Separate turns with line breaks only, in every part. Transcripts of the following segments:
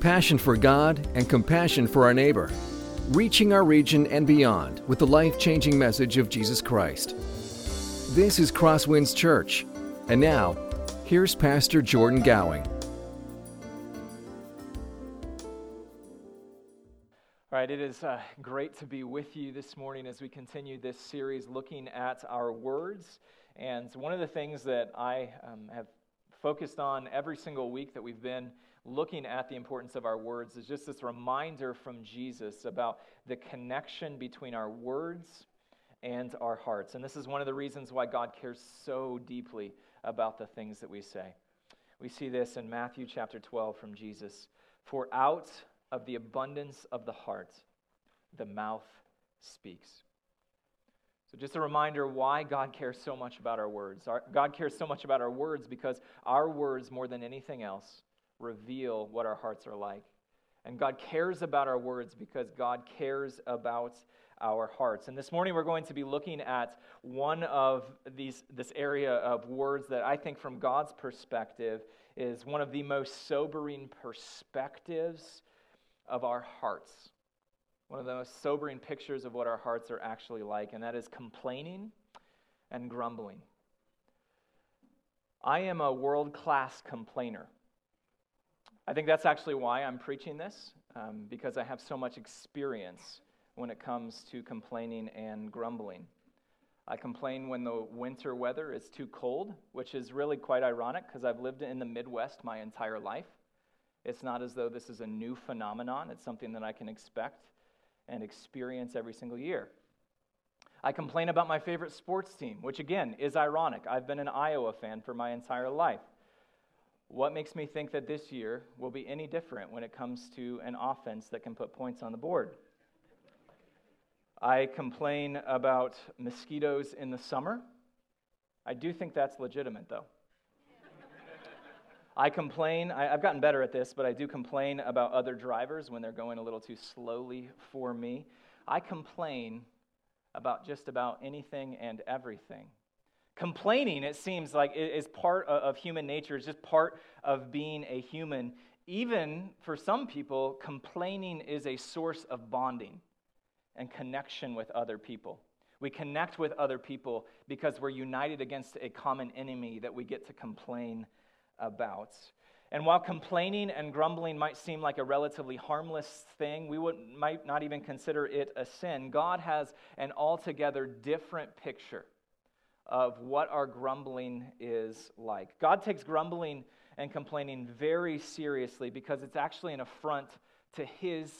passion for God, and compassion for our neighbor, reaching our region and beyond with the life changing message of Jesus Christ. This is Crosswinds Church. And now, here's Pastor Jordan Gowing.
All right, it is uh, great to be with you this morning as we continue this series looking at our words. And one of the things that I um, have focused on every single week that we've been looking at the importance of our words is just this reminder from Jesus about the connection between our words and our hearts. And this is one of the reasons why God cares so deeply about the things that we say. We see this in Matthew chapter 12 from Jesus. For out of the abundance of the heart, the mouth speaks. So, just a reminder why God cares so much about our words. Our, God cares so much about our words because our words, more than anything else, reveal what our hearts are like. And God cares about our words because God cares about our hearts. And this morning we're going to be looking at one of these this area of words that I think from God's perspective is one of the most sobering perspectives of our hearts. One of the most sobering pictures of what our hearts are actually like, and that is complaining and grumbling. I am a world class complainer. I think that's actually why I'm preaching this, um, because I have so much experience when it comes to complaining and grumbling. I complain when the winter weather is too cold, which is really quite ironic because I've lived in the Midwest my entire life. It's not as though this is a new phenomenon, it's something that I can expect and experience every single year. I complain about my favorite sports team, which again is ironic. I've been an Iowa fan for my entire life. What makes me think that this year will be any different when it comes to an offense that can put points on the board? I complain about mosquitoes in the summer. I do think that's legitimate, though. I complain, I, have gotten better at this, but I do complain about other drivers when they're going a little too slowly for me. I complain about just about anything and everything. Complaining, it seems like, is part of human nature, it's just part of being a human. Even for some people, complaining is a source of bonding and connection with other people. We connect with other people because we're united against a common enemy that we get to complain about. And while complaining and grumbling might seem like a relatively harmless thing, we would, might not even consider it a sin. God has an altogether different picture of what our grumbling is like. God takes grumbling and complaining very seriously because it's actually an affront to his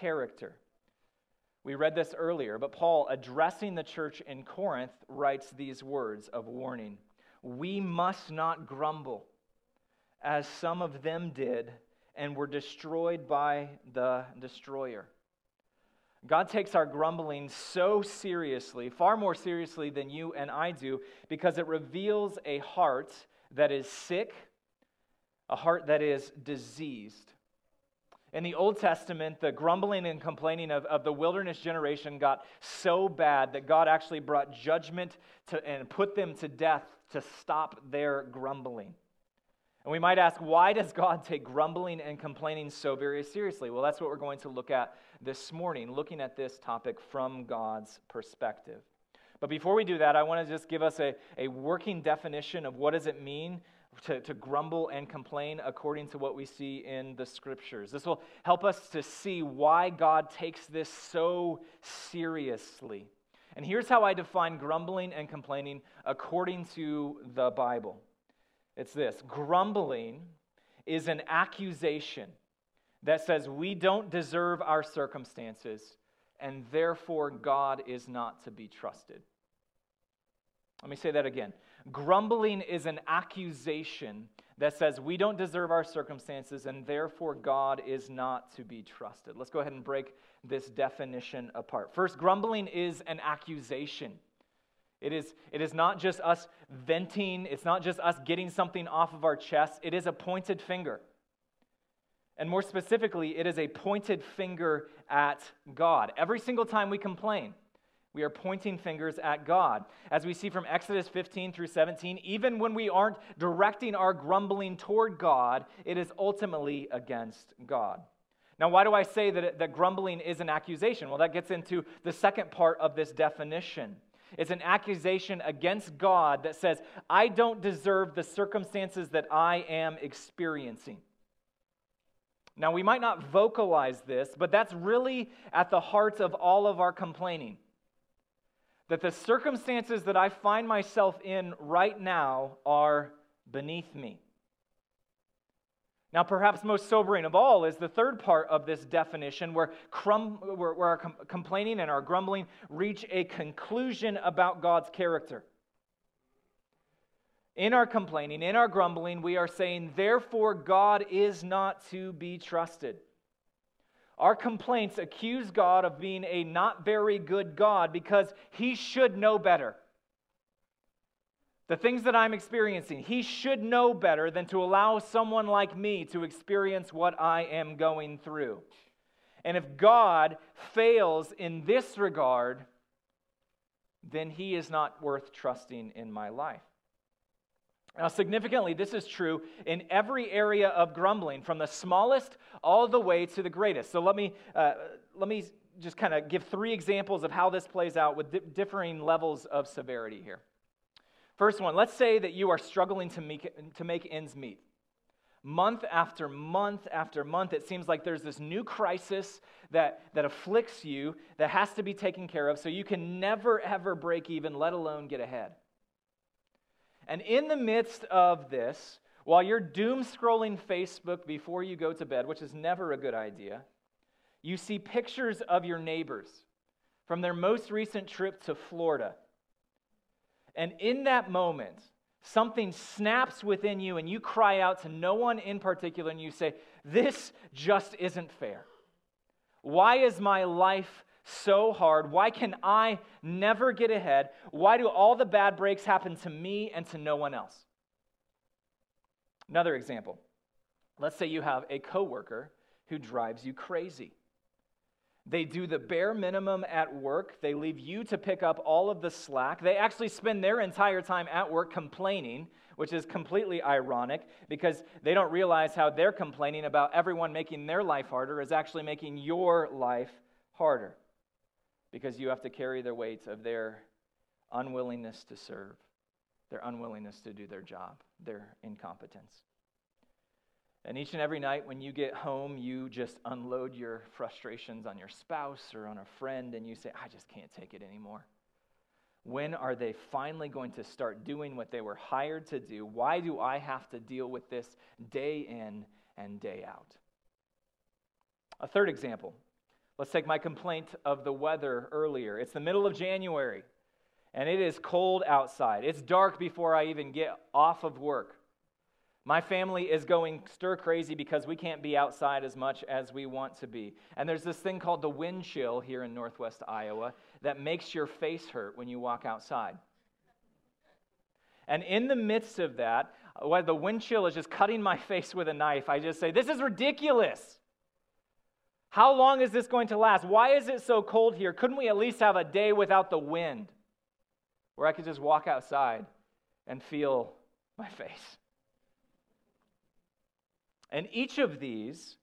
character. We read this earlier, but Paul, addressing the church in Corinth, writes these words of warning We must not grumble as some of them did and were destroyed by the destroyer. God takes our grumbling so seriously, far more seriously than you and I do, because it reveals a heart that is sick, a heart that is diseased. In the Old Testament, the grumbling and complaining of, of the wilderness generation got so bad that God actually brought judgment to, and put them to death to stop their grumbling. And we might ask, why does God take grumbling and complaining so very seriously? Well, that's what we're going to look at this morning, looking at this topic from God's perspective. But before we do that, I want to just give us a, a working definition of what does it mean to, to grumble and complain according to what we see in the scriptures. This will help us to see why God takes this so seriously. And here's how I define grumbling and complaining according to the Bible. It's this grumbling is an accusation that says we don't deserve our circumstances and therefore God is not to be trusted. Let me say that again. Grumbling is an accusation that says we don't deserve our circumstances and therefore God is not to be trusted. Let's go ahead and break this definition apart. First, grumbling is an accusation. It is, it is not just us venting, it's not just us getting something off of our chest, it is a pointed finger. And more specifically, it is a pointed finger at God. Every single time we complain, We are pointing fingers at God. As we see from Exodus 15 through 17, even when we aren't directing our grumbling toward God, it is ultimately against God. Now, why do I say that, that grumbling is an accusation? Well, that gets into the second part of this definition. It's an accusation against God that says, I don't deserve the circumstances that I am experiencing. Now, we might not vocalize this, but that's really at the heart of all of our complaining. That the circumstances that I find myself in right now are beneath me. Now, perhaps most sobering of all is the third part of this definition where, crum, where, where our com- complaining and our grumbling reach a conclusion about God's character. In our complaining, in our grumbling, we are saying, therefore, God is not to be trusted. Our complaints accuse God of being a not very good God because he should know better the things that I'm experiencing, he should know better than to allow someone like me to experience what I am going through. And if God fails in this regard, then he is not worth trusting in my life. Now, significantly, this is true in every area of grumbling, from the smallest all the way to the greatest. So let me, uh, let me just kind of give three examples of how this plays out with di- differing levels of severity here. First one, let's say that you are struggling to make, to make ends meet. Month after month after month, it seems like there's this new crisis that, that afflicts you that has to be taken care of, so you can never, ever break even, let alone get ahead. And in the midst of this, while you're doom scrolling Facebook before you go to bed, which is never a good idea, you see pictures of your neighbors from their most recent trip to Florida and in that moment, something snaps within you, and you cry out to no one in particular, and you say, This just isn't fair. Why is my life so hard? Why can I never get ahead? Why do all the bad breaks happen to me and to no one else? Another example. Let's say you have a coworker who drives you crazy. They do the bare minimum at work. They leave you to pick up all of the slack. They actually spend their entire time at work complaining, which is completely ironic because they don't realize how they're complaining about everyone making their life harder is actually making your life harder because you have to carry the weight of their unwillingness to serve, their unwillingness to do their job, their incompetence. And each and every night when you get home, you just unload your frustrations on your spouse or on a friend and you say, I just can't take it anymore. When are they finally going to start doing what they were hired to do? Why do I have to deal with this day in and day out? A third example. Let's take my complaint of the weather earlier. It's the middle of January and it is cold outside. It's dark before I even get off of work. My family is going stir crazy because we can't be outside as much as we want to be. And there's this thing called the wind chill here in northwest Iowa that makes your face hurt when you walk outside. And in the midst of that, while the wind chill is just cutting my face with a knife, I just say, This is ridiculous. How long is this going to last? Why is it so cold here? Couldn't we at least have a day without the wind where I could just walk outside and feel my face? And each of these,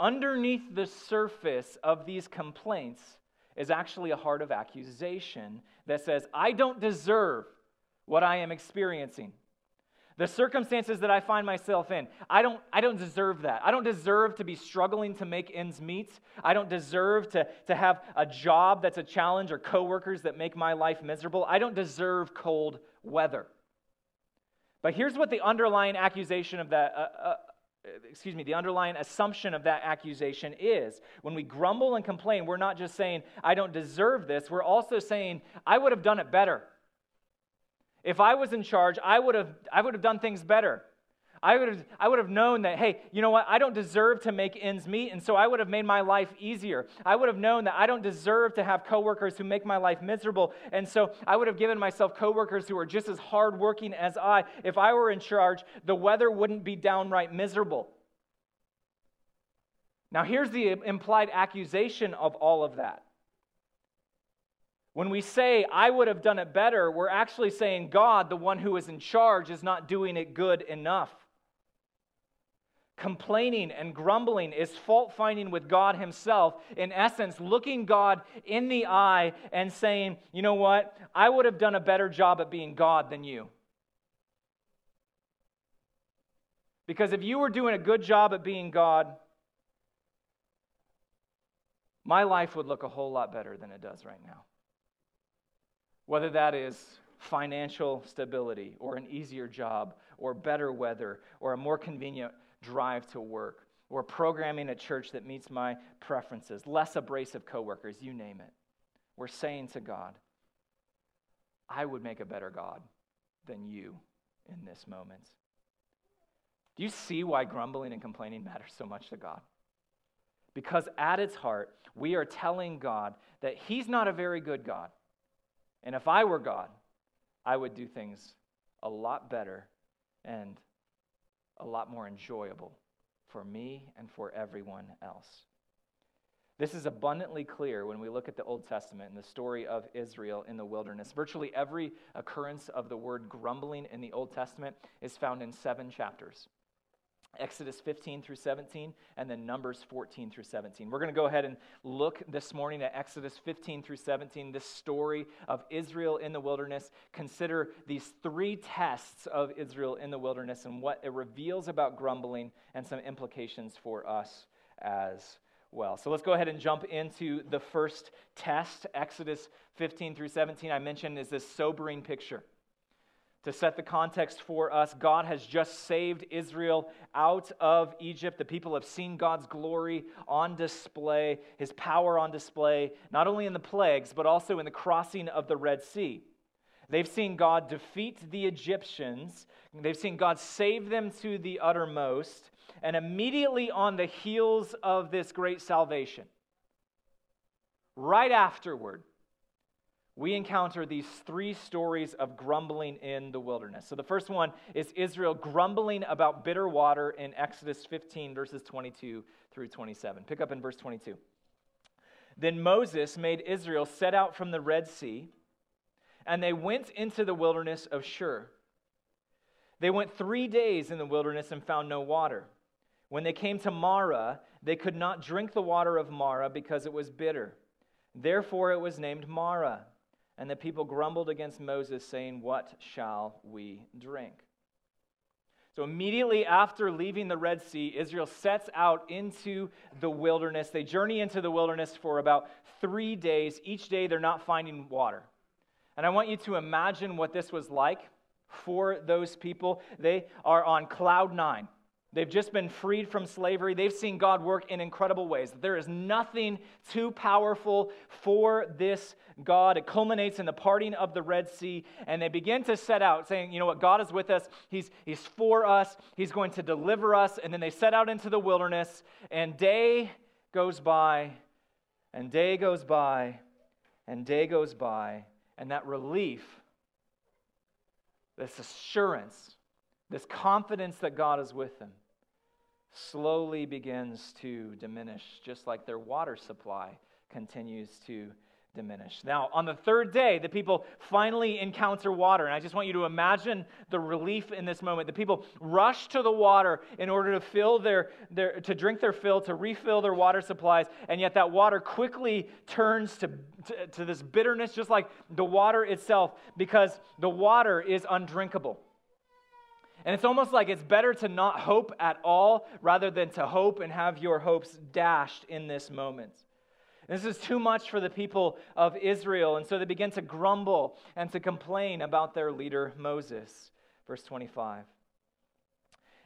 underneath the surface of these complaints, is actually a heart of accusation that says, I don't deserve what I am experiencing. The circumstances that I find myself in, I don't, I don't deserve that. I don't deserve to be struggling to make ends meet. I don't deserve to, to have a job that's a challenge or coworkers that make my life miserable. I don't deserve cold weather. But here's what the underlying accusation of that, uh, uh, excuse me, the underlying assumption of that accusation is when we grumble and complain, we're not just saying, I don't deserve this, we're also saying, I would have done it better. If I was in charge, I would have, I would have done things better. I would, have, I would have known that, hey, you know what? I don't deserve to make ends meet, and so I would have made my life easier. I would have known that I don't deserve to have coworkers who make my life miserable, and so I would have given myself coworkers who are just as hardworking as I. If I were in charge, the weather wouldn't be downright miserable. Now, here's the implied accusation of all of that When we say, I would have done it better, we're actually saying God, the one who is in charge, is not doing it good enough. Complaining and grumbling is fault finding with God Himself. In essence, looking God in the eye and saying, you know what? I would have done a better job at being God than you. Because if you were doing a good job at being God, my life would look a whole lot better than it does right now. Whether that is financial stability or an easier job or better weather or a more convenient drive to work or programming a church that meets my preferences, less abrasive coworkers, you name it. We're saying to God, I would make a better God than you in this moment. Do you see why grumbling and complaining matters so much to God? Because at its heart, we are telling God that He's not a very good God. And if I were God, I would do things a lot better and a lot more enjoyable for me and for everyone else. This is abundantly clear when we look at the Old Testament and the story of Israel in the wilderness. Virtually every occurrence of the word grumbling in the Old Testament is found in seven chapters. Exodus 15 through 17, and then Numbers 14 through 17. We're going to go ahead and look this morning at Exodus 15 through 17, this story of Israel in the wilderness. Consider these three tests of Israel in the wilderness and what it reveals about grumbling and some implications for us as well. So let's go ahead and jump into the first test. Exodus 15 through 17, I mentioned, is this sobering picture to set the context for us, God has just saved Israel out of Egypt. The people have seen God's glory on display, his power on display, not only in the plagues, but also in the crossing of the Red Sea. They've seen God defeat the Egyptians, they've seen God save them to the uttermost, and immediately on the heels of this great salvation, right afterward, we encounter these three stories of grumbling in the wilderness. So the first one is Israel grumbling about bitter water in Exodus 15, verses 22 through 27. Pick up in verse 22. Then Moses made Israel set out from the Red Sea, and they went into the wilderness of Shur. They went three days in the wilderness and found no water. When they came to Marah, they could not drink the water of Marah because it was bitter. Therefore, it was named Marah. And the people grumbled against Moses, saying, What shall we drink? So, immediately after leaving the Red Sea, Israel sets out into the wilderness. They journey into the wilderness for about three days. Each day, they're not finding water. And I want you to imagine what this was like for those people. They are on cloud nine. They've just been freed from slavery. They've seen God work in incredible ways. There is nothing too powerful for this God. It culminates in the parting of the Red Sea, and they begin to set out saying, You know what? God is with us. He's, he's for us. He's going to deliver us. And then they set out into the wilderness, and day goes by, and day goes by, and day goes by, and that relief, this assurance, this confidence that God is with them slowly begins to diminish, just like their water supply continues to diminish. Now, on the third day, the people finally encounter water. And I just want you to imagine the relief in this moment. The people rush to the water in order to fill their, their to drink their fill, to refill their water supplies. And yet that water quickly turns to, to, to this bitterness, just like the water itself, because the water is undrinkable. And it's almost like it's better to not hope at all rather than to hope and have your hopes dashed in this moment. This is too much for the people of Israel, and so they begin to grumble and to complain about their leader Moses. Verse 25.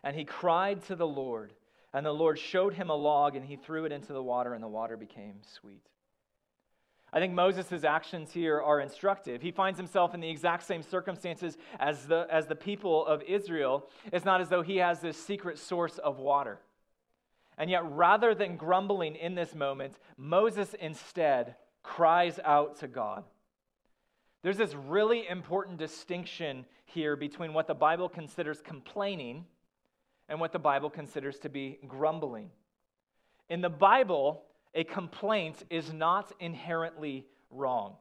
And he cried to the Lord, and the Lord showed him a log, and he threw it into the water, and the water became sweet. I think Moses' actions here are instructive. He finds himself in the exact same circumstances as the, as the people of Israel. It's not as though he has this secret source of water. And yet, rather than grumbling in this moment, Moses instead cries out to God. There's this really important distinction here between what the Bible considers complaining and what the Bible considers to be grumbling. In the Bible, a complaint is not inherently wrong.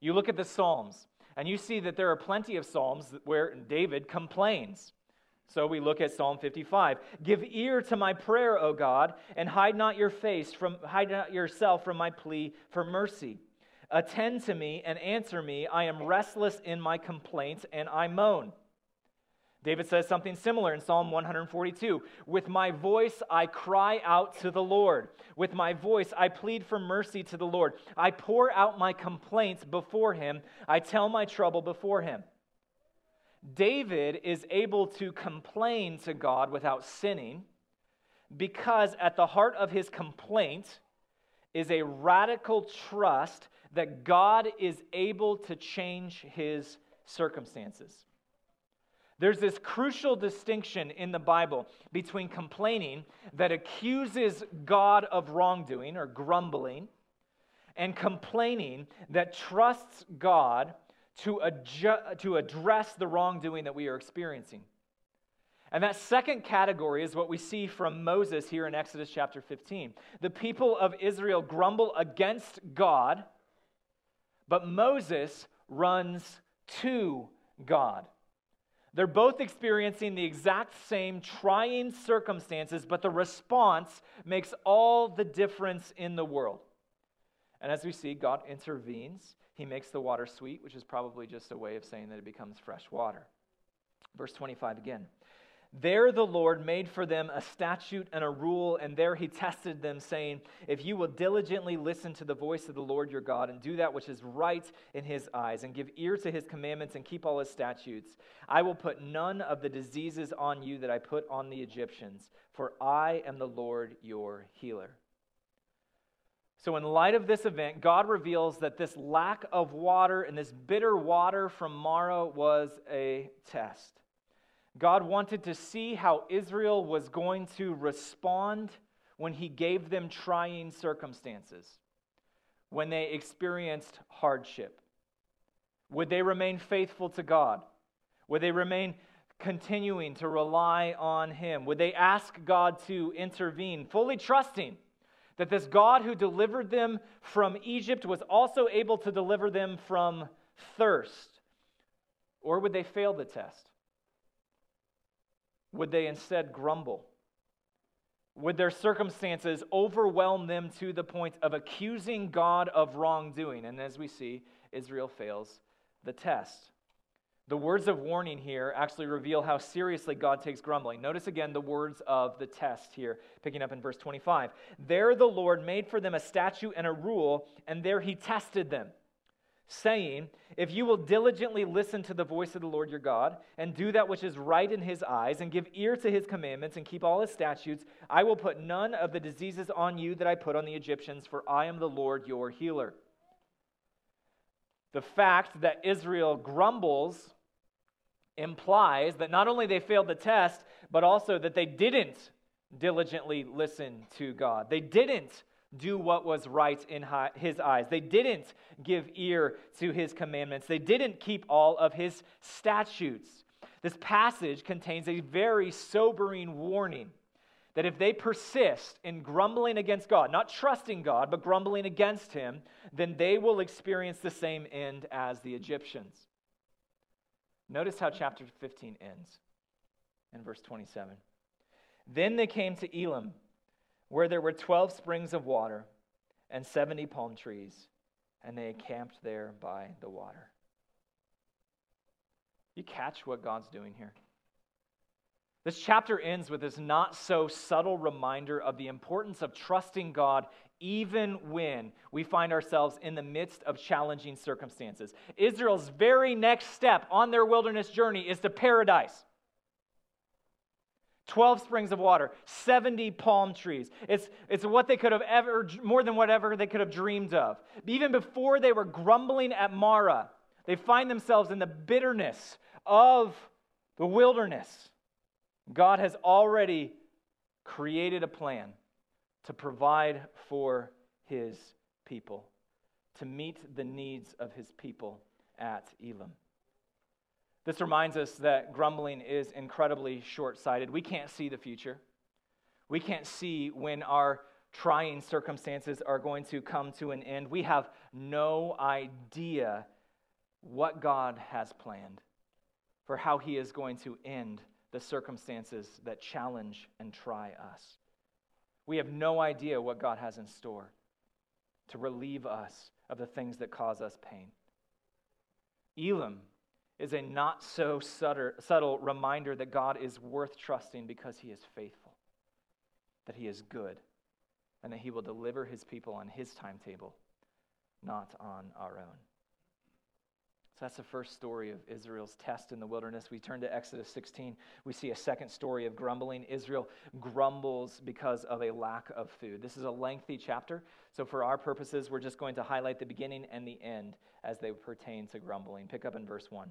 You look at the Psalms, and you see that there are plenty of Psalms where David complains. So we look at Psalm 55. Give ear to my prayer, O God, and hide not your face from hide not yourself from my plea for mercy. Attend to me and answer me. I am restless in my complaints and I moan. David says something similar in Psalm 142. With my voice I cry out to the Lord. With my voice I plead for mercy to the Lord. I pour out my complaints before him. I tell my trouble before him. David is able to complain to God without sinning because at the heart of his complaint is a radical trust that God is able to change his circumstances. There's this crucial distinction in the Bible between complaining that accuses God of wrongdoing or grumbling and complaining that trusts God to, adju- to address the wrongdoing that we are experiencing. And that second category is what we see from Moses here in Exodus chapter 15. The people of Israel grumble against God, but Moses runs to God. They're both experiencing the exact same trying circumstances, but the response makes all the difference in the world. And as we see, God intervenes he makes the water sweet, which is probably just a way of saying that it becomes fresh water. Verse 25 again. There the Lord made for them a statute and a rule, and there he tested them, saying, If you will diligently listen to the voice of the Lord your God, and do that which is right in his eyes, and give ear to his commandments, and keep all his statutes, I will put none of the diseases on you that I put on the Egyptians, for I am the Lord your healer. So, in light of this event, God reveals that this lack of water and this bitter water from Marah was a test. God wanted to see how Israel was going to respond when He gave them trying circumstances, when they experienced hardship. Would they remain faithful to God? Would they remain continuing to rely on Him? Would they ask God to intervene, fully trusting? that this God who delivered them from Egypt was also able to deliver them from thirst? Or would they fail the test? Would they instead grumble? Would their circumstances overwhelm them to the point of accusing God of wrongdoing? And as we see, Israel fails the test. The words of warning here actually reveal how seriously God takes grumbling. Notice again the words of the test here, picking up in verse 25. There the Lord made for them a statute and a rule, and there he tested them, saying, If you will diligently listen to the voice of the Lord your God, and do that which is right in his eyes, and give ear to his commandments, and keep all his statutes, I will put none of the diseases on you that I put on the Egyptians, for I am the Lord your healer. The fact that Israel grumbles implies that not only they failed the test, but also that they didn't diligently listen to God. They didn't do what was right in his eyes. They didn't give ear to his commandments. They didn't keep all of his statutes. This passage contains a very sobering warning that if they persist in grumbling against God, not trusting God, but grumbling against Him, then they will experience the same end as the Egyptians. Notice how chapter 15 ends in verse 27. Then they came to Elim, where there were 12 springs of water and 70 palm trees, and they encamped there by the water. You catch what God's doing here? This chapter ends with this not so subtle reminder of the importance of trusting God even when we find ourselves in the midst of challenging circumstances. Israel's very next step on their wilderness journey is to paradise. 12 springs of water, 70 palm trees. It's, it's what they could have ever, more than whatever they could have dreamed of. Even before they were grumbling at Marah, they find themselves in the bitterness of the wilderness. God has already created a plan to provide for his people, to meet the needs of his people at Elim. This reminds us that grumbling is incredibly short sighted. We can't see the future. We can't see when our trying circumstances are going to come to an end. We have no idea what God has planned for how He is going to end the circumstances that challenge and try us. We have no idea what God has in store to relieve us of the things that cause us pain. Elim is a not so subtle reminder that God is worth trusting because he is faithful, that he is good, and that he will deliver his people on his timetable, not on our own. So that's the first story of Israel's test in the wilderness. We turn to Exodus 16. We see a second story of grumbling. Israel grumbles because of a lack of food. This is a lengthy chapter, so for our purposes, we're just going to highlight the beginning and the end as they pertain to grumbling. Pick up in verse 1.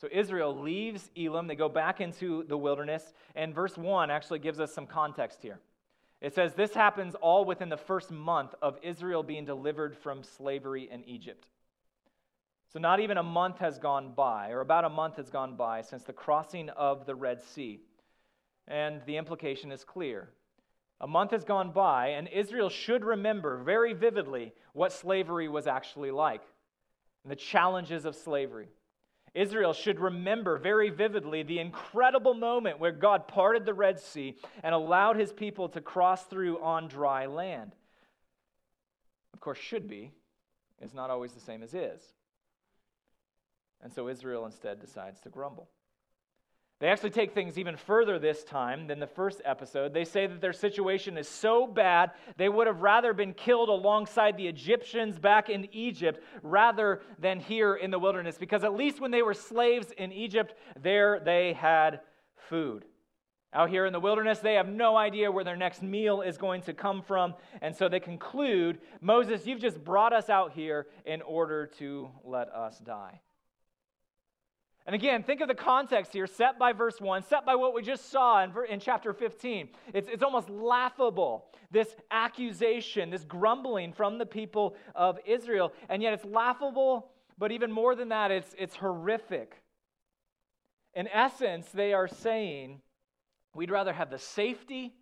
So Israel leaves Elim, they go back into the wilderness, and verse 1 actually gives us some context here. It says this happens all within the first month of Israel being delivered from slavery in Egypt. So, not even a month has gone by, or about a month has gone by since the crossing of the Red Sea. And the implication is clear. A month has gone by, and Israel should remember very vividly what slavery was actually like and the challenges of slavery. Israel should remember very vividly the incredible moment where God parted the Red Sea and allowed his people to cross through on dry land. Of course, should be is not always the same as is. And so Israel instead decides to grumble. They actually take things even further this time than the first episode. They say that their situation is so bad, they would have rather been killed alongside the Egyptians back in Egypt rather than here in the wilderness, because at least when they were slaves in Egypt, there they had food. Out here in the wilderness, they have no idea where their next meal is going to come from. And so they conclude Moses, you've just brought us out here in order to let us die. And again, think of the context here, set by verse 1, set by what we just saw in, in chapter 15. It's, it's almost laughable, this accusation, this grumbling from the people of Israel. And yet it's laughable, but even more than that, it's, it's horrific. In essence, they are saying, we'd rather have the safety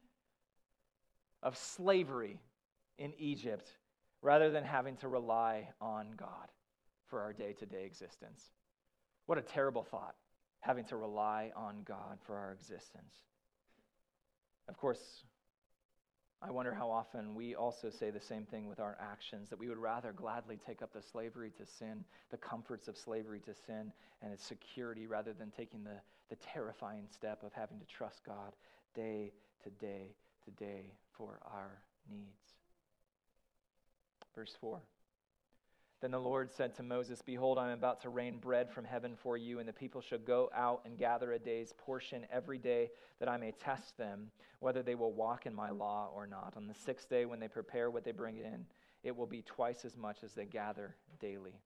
of slavery in Egypt rather than having to rely on God for our day to day existence. What a terrible thought, having to rely on God for our existence. Of course, I wonder how often we also say the same thing with our actions, that we would rather gladly take up the slavery to sin, the comforts of slavery to sin, and its security, rather than taking the, the terrifying step of having to trust God day to day to day for our needs. Verse 4. Then the Lord said to Moses, Behold, I am about to rain bread from heaven for you, and the people shall go out and gather a day's portion every day, that I may test them whether they will walk in my law or not. On the sixth day, when they prepare what they bring in, it will be twice as much as they gather daily.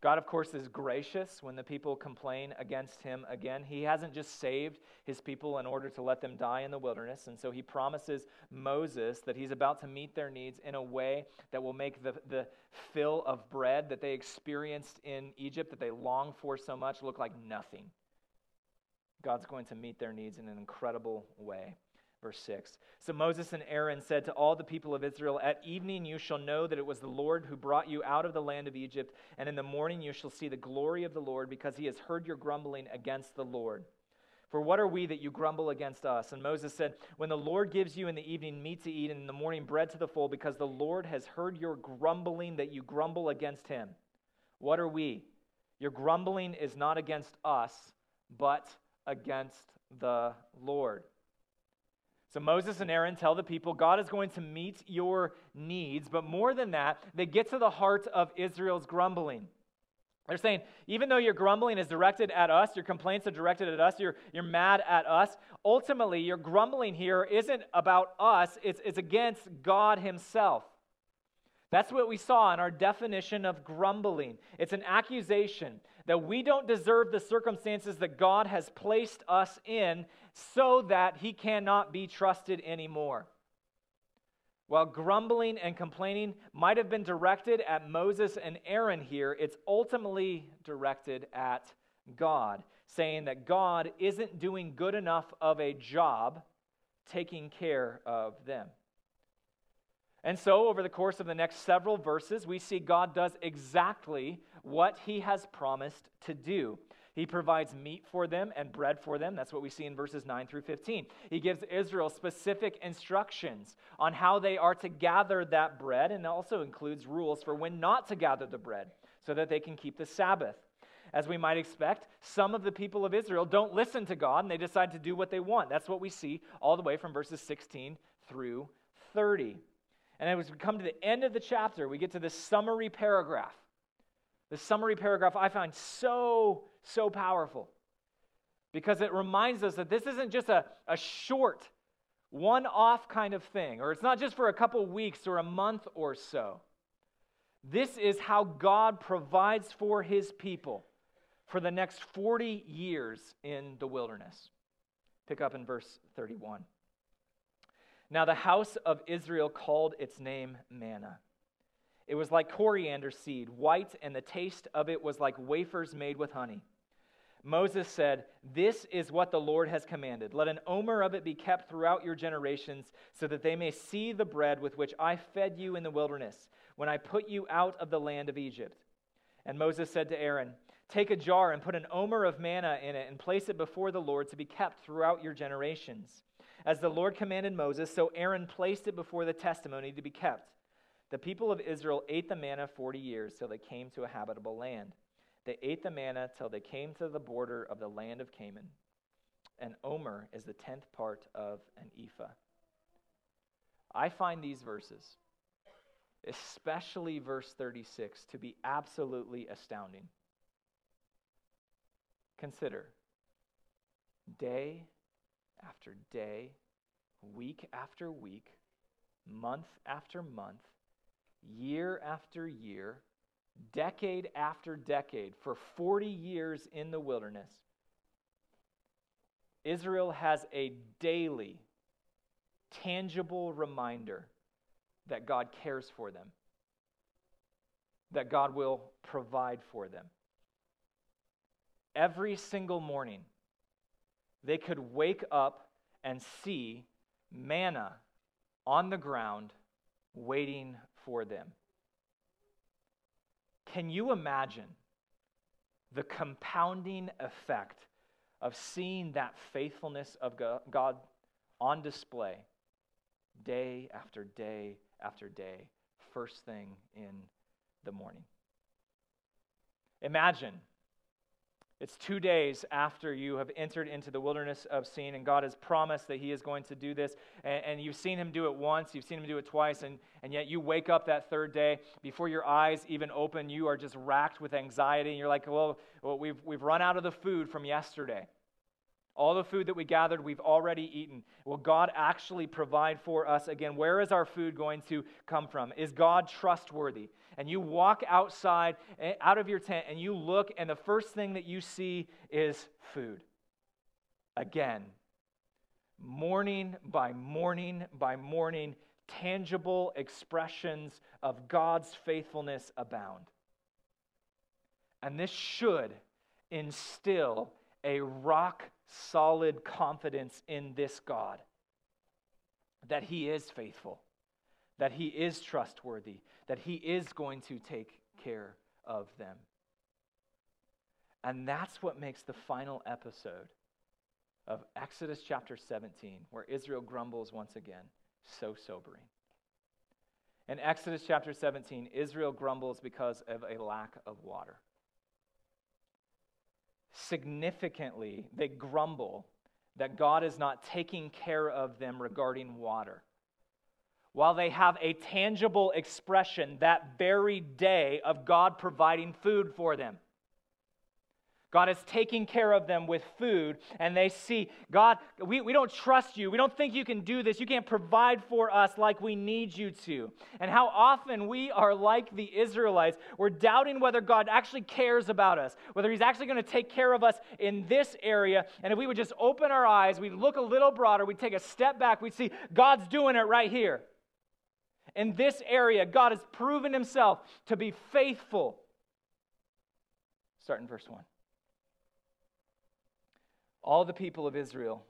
God, of course, is gracious when the people complain against him again. He hasn't just saved his people in order to let them die in the wilderness. And so he promises Moses that he's about to meet their needs in a way that will make the, the fill of bread that they experienced in Egypt, that they long for so much, look like nothing. God's going to meet their needs in an incredible way. Verse 6. So Moses and Aaron said to all the people of Israel, At evening you shall know that it was the Lord who brought you out of the land of Egypt, and in the morning you shall see the glory of the Lord, because he has heard your grumbling against the Lord. For what are we that you grumble against us? And Moses said, When the Lord gives you in the evening meat to eat, and in the morning bread to the full, because the Lord has heard your grumbling that you grumble against him. What are we? Your grumbling is not against us, but against the Lord. So Moses and Aaron tell the people God is going to meet your needs, but more than that, they get to the heart of Israel's grumbling. They're saying, even though your grumbling is directed at us, your complaints are directed at us, you're, you're mad at us, ultimately, your grumbling here isn't about us, it's, it's against God Himself. That's what we saw in our definition of grumbling. It's an accusation that we don't deserve the circumstances that God has placed us in so that He cannot be trusted anymore. While grumbling and complaining might have been directed at Moses and Aaron here, it's ultimately directed at God, saying that God isn't doing good enough of a job taking care of them. And so, over the course of the next several verses, we see God does exactly what he has promised to do. He provides meat for them and bread for them. That's what we see in verses 9 through 15. He gives Israel specific instructions on how they are to gather that bread, and also includes rules for when not to gather the bread so that they can keep the Sabbath. As we might expect, some of the people of Israel don't listen to God and they decide to do what they want. That's what we see all the way from verses 16 through 30. And as we come to the end of the chapter, we get to this summary paragraph. The summary paragraph I find so, so powerful because it reminds us that this isn't just a, a short, one off kind of thing, or it's not just for a couple weeks or a month or so. This is how God provides for his people for the next 40 years in the wilderness. Pick up in verse 31. Now, the house of Israel called its name manna. It was like coriander seed, white, and the taste of it was like wafers made with honey. Moses said, This is what the Lord has commanded. Let an omer of it be kept throughout your generations, so that they may see the bread with which I fed you in the wilderness, when I put you out of the land of Egypt. And Moses said to Aaron, Take a jar and put an omer of manna in it, and place it before the Lord to be kept throughout your generations. As the Lord commanded Moses, so Aaron placed it before the testimony to be kept. The people of Israel ate the manna 40 years till they came to a habitable land. They ate the manna till they came to the border of the land of Canaan. An omer is the tenth part of an ephah. I find these verses, especially verse 36, to be absolutely astounding. Consider day after day, week after week, month after month, year after year, decade after decade, for 40 years in the wilderness, Israel has a daily, tangible reminder that God cares for them, that God will provide for them. Every single morning, they could wake up and see manna on the ground waiting for them. Can you imagine the compounding effect of seeing that faithfulness of God on display day after day after day, first thing in the morning? Imagine it's two days after you have entered into the wilderness of sin, and God has promised that He is going to do this. And, and, you've seen Him do it once, you've seen Him do it twice, and, and yet you wake up that third day. Before your eyes even open, you are just racked with anxiety, and you're like, well, well we've, we've run out of the food from yesterday. All the food that we gathered, we've already eaten. Will God actually provide for us again? Where is our food going to come from? Is God trustworthy? And you walk outside, eh, out of your tent, and you look, and the first thing that you see is food. Again, morning by morning by morning, tangible expressions of God's faithfulness abound. And this should instill a rock solid confidence in this God that He is faithful, that He is trustworthy, that He is going to take care of them. And that's what makes the final episode of Exodus chapter 17, where Israel grumbles once again, so sobering. In Exodus chapter 17, Israel grumbles because of a lack of water significantly, they grumble that God is not taking care of them regarding water. While they have a tangible expression that very day of God providing food for them. God is taking care of them with food, and they see, God, we, we don't trust you. We don't think you can do this. You can't provide for us like we need you to. And how often we are like the Israelites. We're doubting whether God actually cares about us, whether He's actually going to take care of us in this area. And if we would just open our eyes, we'd look a little broader, we'd take a step back, we'd see God's doing it right here. In this area, God has proven Himself to be faithful. Start in verse 1 all the people of Israel,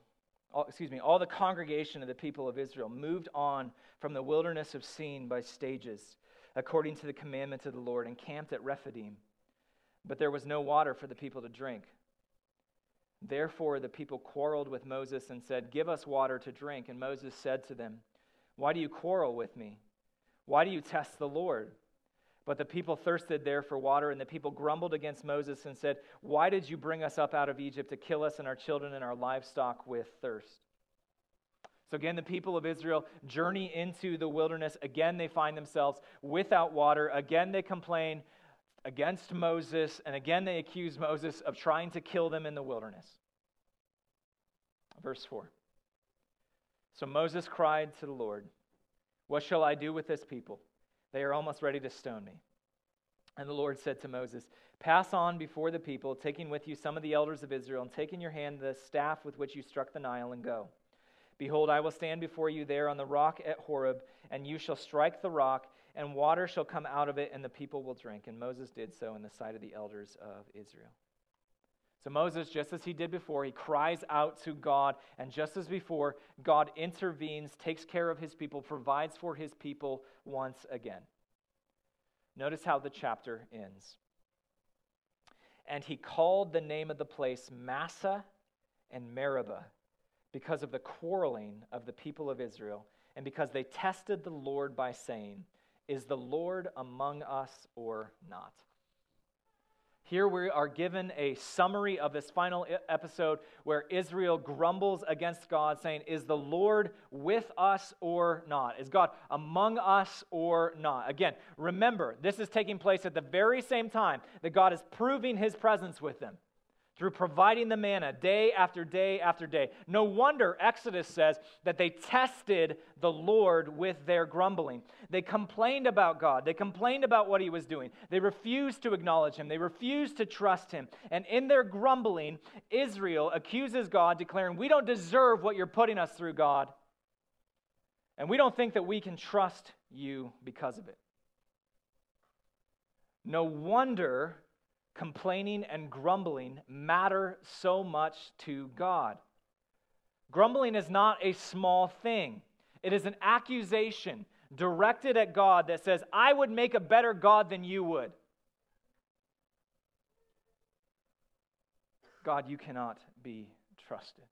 all, excuse me, all the congregation of the people of Israel moved on from the wilderness of Sin by stages, according to the commandment of the Lord, and camped at Rephidim. But there was no water for the people to drink. Therefore, the people quarreled with Moses and said, Give us water to drink. And Moses said to them, Why do you quarrel with me? Why do you test the Lord? But the people thirsted there for water, and the people grumbled against Moses and said, Why did you bring us up out of Egypt to kill us and our children and our livestock with thirst? So again, the people of Israel journey into the wilderness. Again, they find themselves without water. Again, they complain against Moses, and again, they accuse Moses of trying to kill them in the wilderness. Verse 4. So Moses cried to the Lord, What shall I do with this people? They are almost ready to stone me. And the Lord said to Moses, Pass on before the people, taking with you some of the elders of Israel, and take in your hand the staff with which you struck the Nile, and go. Behold, I will stand before you there on the rock at Horeb, and you shall strike the rock, and water shall come out of it, and the people will drink. And Moses did so in the sight of the elders of Israel. So Moses, just as he did before, he cries out to God, and just as before, God intervenes, takes care of his people, provides for his people once again. Notice how the chapter ends. And he called the name of the place Massah and Meribah because of the quarreling of the people of Israel, and because they tested the Lord by saying, Is the Lord among us or not? Here we are given a summary of this final episode where Israel grumbles against God, saying, Is the Lord with us or not? Is God among us or not? Again, remember, this is taking place at the very same time that God is proving his presence with them through providing the manna day after day after day. No wonder Exodus says that they tested the Lord with their grumbling. They complained about God, they complained about what he was doing. They refused to acknowledge him, they refused to trust him. And in their grumbling, Israel accuses God, declaring, We don't deserve what you're putting us through, God. And we don't think that we can trust you because of it. No wonder complaining and grumbling matter so much to God. Grumbling is not a small thing, it is an accusation directed at God that says, I would make a better God than you would. God, you cannot be trusted.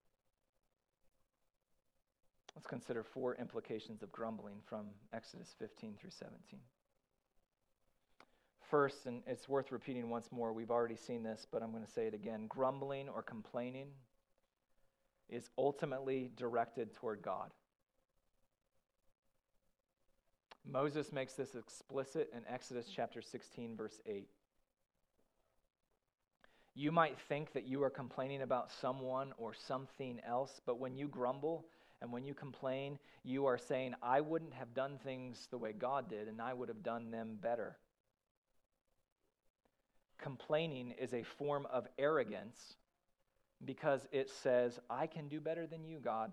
Let's consider four implications of grumbling from Exodus 15 through 17. First, and it's worth repeating once more, we've already seen this, but I'm going to say it again grumbling or complaining is ultimately directed toward God. Moses makes this explicit in Exodus chapter 16, verse 8. You might think that you are complaining about someone or something else, but when you grumble and when you complain, you are saying, I wouldn't have done things the way God did, and I would have done them better complaining is a form of arrogance because it says, I can do better than you, God.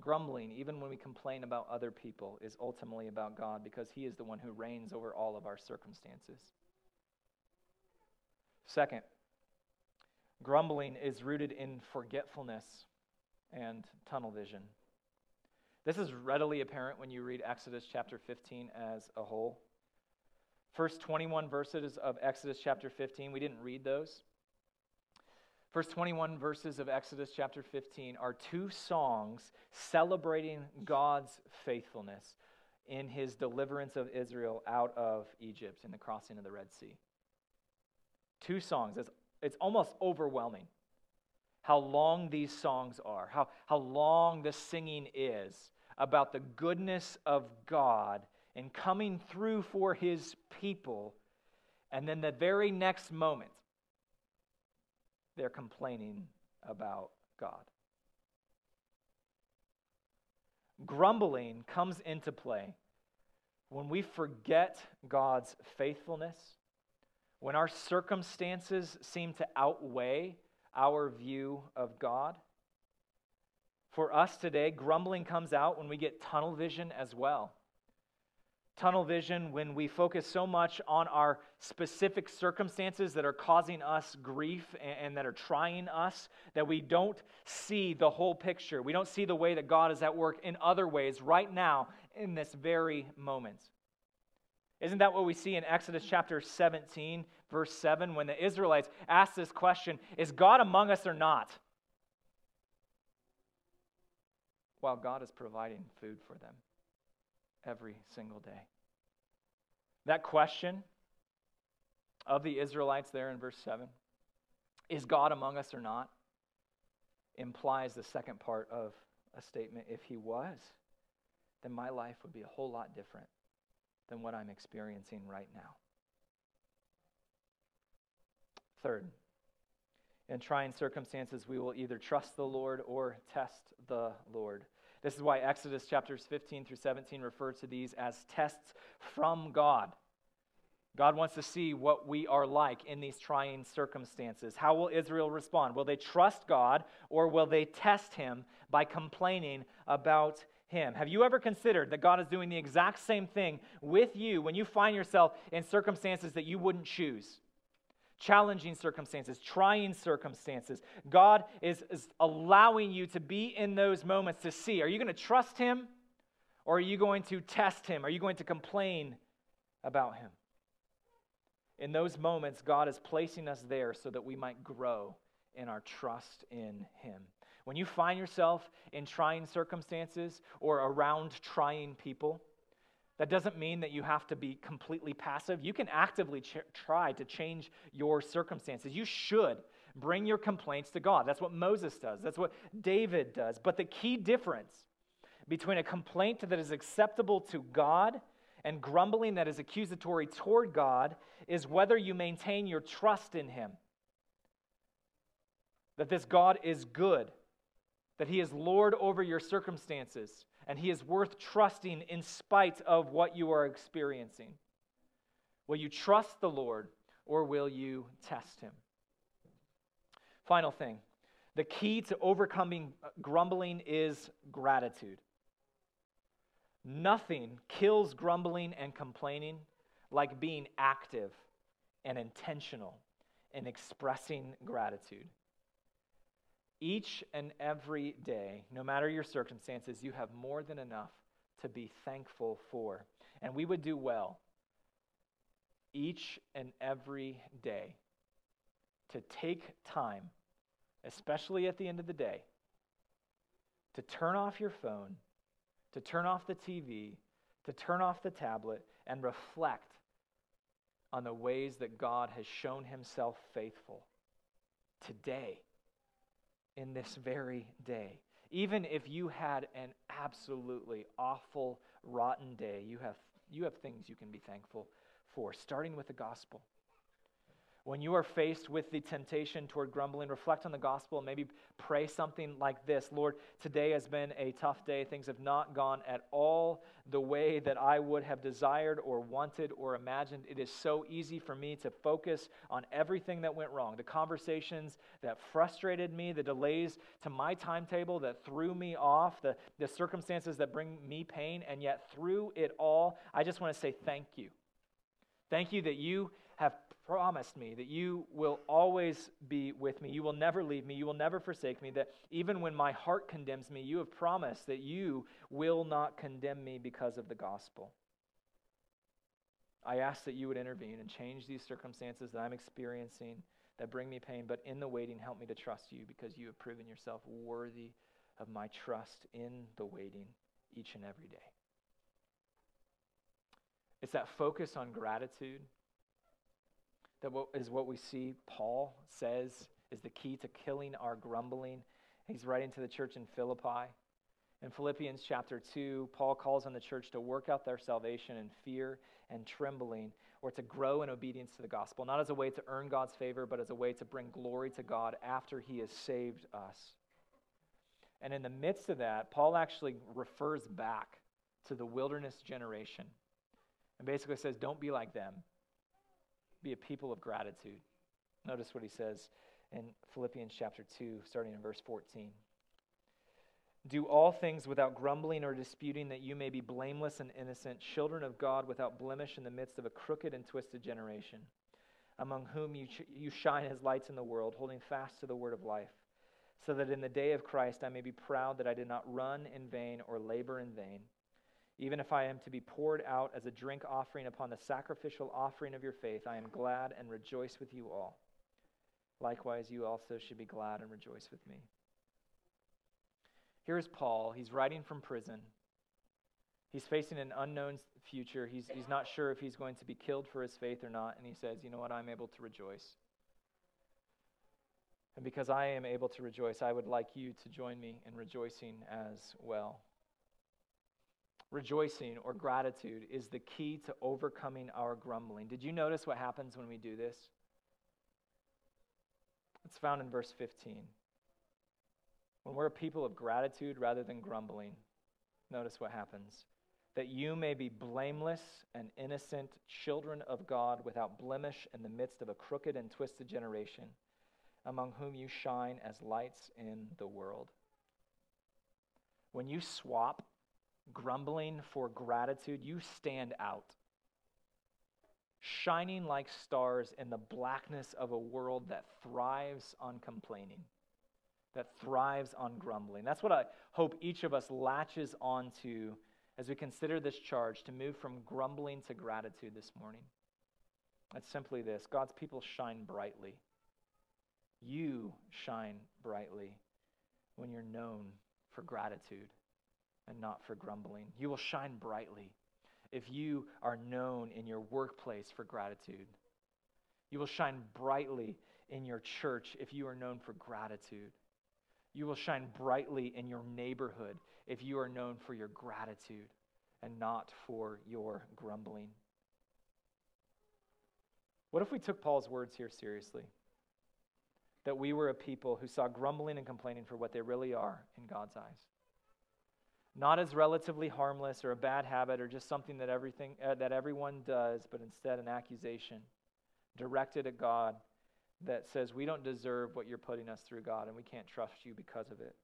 Grumbling, even when we complain about other people, is ultimately about God because He is the one who reigns over all of our circumstances. Second, grumbling is rooted in forgetfulness and tunnel vision. This is readily apparent when you read Exodus chapter 15 as a whole. First 21 verses of Exodus chapter 15, we didn't read those. First 21 verses of Exodus chapter 15 are two songs celebrating God's faithfulness in his deliverance of Israel out of Egypt in the crossing of the Red Sea. Two songs. It's, it's almost overwhelming how long these songs are, how, how long the singing is about the goodness of God and coming through for his people. And then the very next moment, they're complaining about God. Grumbling comes into play when we forget God's faithfulness, when our circumstances seem to outweigh our view of God. For us today, grumbling comes out when we get tunnel vision as well tunnel vision when we focus so much on our specific circumstances that are causing us grief and, that are trying us that we don't see the whole picture. We don't see the way that God is at work in other ways right now in this very moment. Isn't that what we see in Exodus chapter 17, verse 7, when the Israelites ask this question Is God among us or not? While God is providing food for them every single day. That question of the Israelites there in verse 7 is God among us or not? implies the second part of a statement. If he was, then my life would be a whole lot different than what I'm experiencing right now. Third, in trying circumstances, we will either trust the Lord or test the Lord. This is why Exodus chapters 15 through 17 refer to these as tests from God. God wants to see what we are like in these trying circumstances. How will Israel respond? Will they trust God or will they test him by complaining about him? Have you ever considered that God is doing the exact same thing with you when you find yourself in circumstances that you wouldn't choose? Challenging circumstances, trying circumstances. God is, is allowing you to be in those moments to see are you going to trust Him or are you going to test Him? Are you going to complain about Him? In those moments, God is placing us there so that we might grow in our trust in Him. When you find yourself in trying circumstances or around trying people, that doesn't mean that you have to be completely passive. You can actively ch- try to change your circumstances. You should bring your complaints to God. That's what Moses does, that's what David does. But the key difference between a complaint that is acceptable to God and grumbling that is accusatory toward God is whether you maintain your trust in Him. That this God is good, that He is Lord over your circumstances, and He is worth trusting in spite of what you are experiencing. Will you trust the Lord or will you test Him? Final thing the key to overcoming uh, grumbling is gratitude. Nothing kills grumbling and complaining like being active and intentional in expressing gratitude. Each and every day, no matter your circumstances, you have more than enough to be thankful for. And we would do well each and every day to take time, especially at the end of the day, to turn off your phone, to turn off the TV, to turn off the tablet, and reflect on the ways that God has shown himself faithful today in this very day. Even if you had an absolutely awful, rotten day, you have, you have things you can be thankful for, starting with the gospel. When you are faced with the temptation toward grumbling, reflect on the gospel and maybe pray something like this Lord, today has been a tough day. Things have not gone at all the way that I would have desired or wanted or imagined. It is so easy for me to focus on everything that went wrong the conversations that frustrated me, the delays to my timetable that threw me off, the, the circumstances that bring me pain. And yet, through it all, I just want to say thank you. Thank you that you have promised me that you will always be with me. You will never leave me. You will never forsake me. That even when my heart condemns me, you have promised that you will not condemn me because of the gospel. I ask that you would intervene and change these circumstances that I'm experiencing that bring me pain, but in the waiting, help me to trust you because you have proven yourself worthy of my trust in the waiting each and every day. It's that focus on gratitude that is what we see Paul says is the key to killing our grumbling. He's writing to the church in Philippi. In Philippians chapter 2, Paul calls on the church to work out their salvation in fear and trembling. or to grow in obedience to the gospel, not as a way to earn God's favor, but as a way to bring glory to God after he has saved us. And in the midst of that, Paul actually refers back to the wilderness generation and basically says, Don't be like them, be a people of gratitude. Notice what he says in Philippians chapter 2, starting in verse 14. Do all things without grumbling or disputing, that you may be blameless and innocent, children of God without blemish in the midst of a crooked and twisted generation, among whom you, ch- you shine as lights in the world, holding fast to the word of life, so that in the day of Christ I may be proud that I did not run in vain or labor in vain. Even if I am to be poured out as a drink offering upon the sacrificial offering of your faith, I am glad and rejoice with you all. Likewise, you also should be glad and rejoice with me. Here's Paul. He's writing from prison. He's facing an unknown future. He's, he's not sure if he's going to be killed for his faith or not. And he says, You know what? I'm able to rejoice. And because I am able to rejoice, I would like you to join me in rejoicing as well. Rejoicing or gratitude is the key to overcoming our grumbling. Did you notice what happens when we do this? It's found in verse 15. When we're a people of gratitude rather than grumbling, notice what happens. That you may be blameless and innocent children of God without blemish in the midst of a crooked and twisted generation, among whom you shine as lights in the world. When you swap grumbling for gratitude, you stand out, shining like stars in the blackness of a world that thrives on complaining that thrives on grumbling. That's what I hope each of us latches onto as we consider this charge to move from grumbling to gratitude this morning. It's simply this God's people shine brightly. You shine brightly when you're known for gratitude and not for grumbling. You will shine brightly if you are known in your workplace for gratitude. You will shine brightly in your church if you are known for gratitude. You will shine brightly in your neighborhood if you are known for your gratitude and not for your grumbling. What if we took Paul's words here seriously? That we were a people who saw grumbling and complaining for what they really are in God's eyes. Not as relatively harmless or a bad habit or just something that, everything, uh, that everyone does, but instead an accusation directed at God that says we don't deserve what you're putting us through, God, and we can't trust you because of it?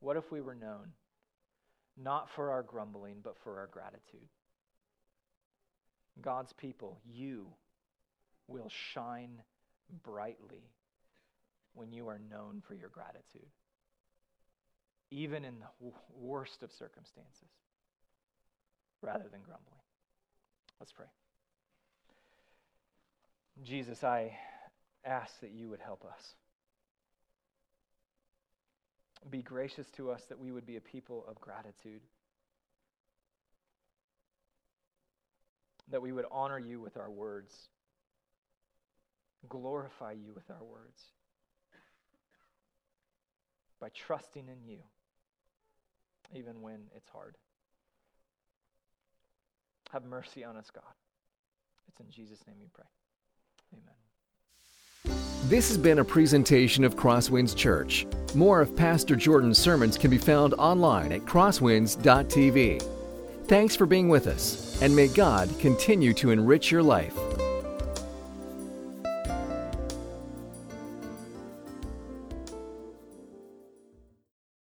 What if we were known not for our grumbling, but for our gratitude? God's people, you will shine brightly when you are known for your gratitude, even in the worst of circumstances, rather than grumbling. Let's pray. Jesus, I ask that you would help us. Be gracious to us that we would be a people of gratitude. That we would honor you with our words, glorify you with our words, by trusting in you, even when it's hard. Have mercy on us, God. It's in Jesus' name we pray. Amen.
This has been a presentation of Crosswinds Church. More of Pastor Jordan's sermons can be found online at crosswinds.tv. Thanks for being with us, and may God continue to enrich your life.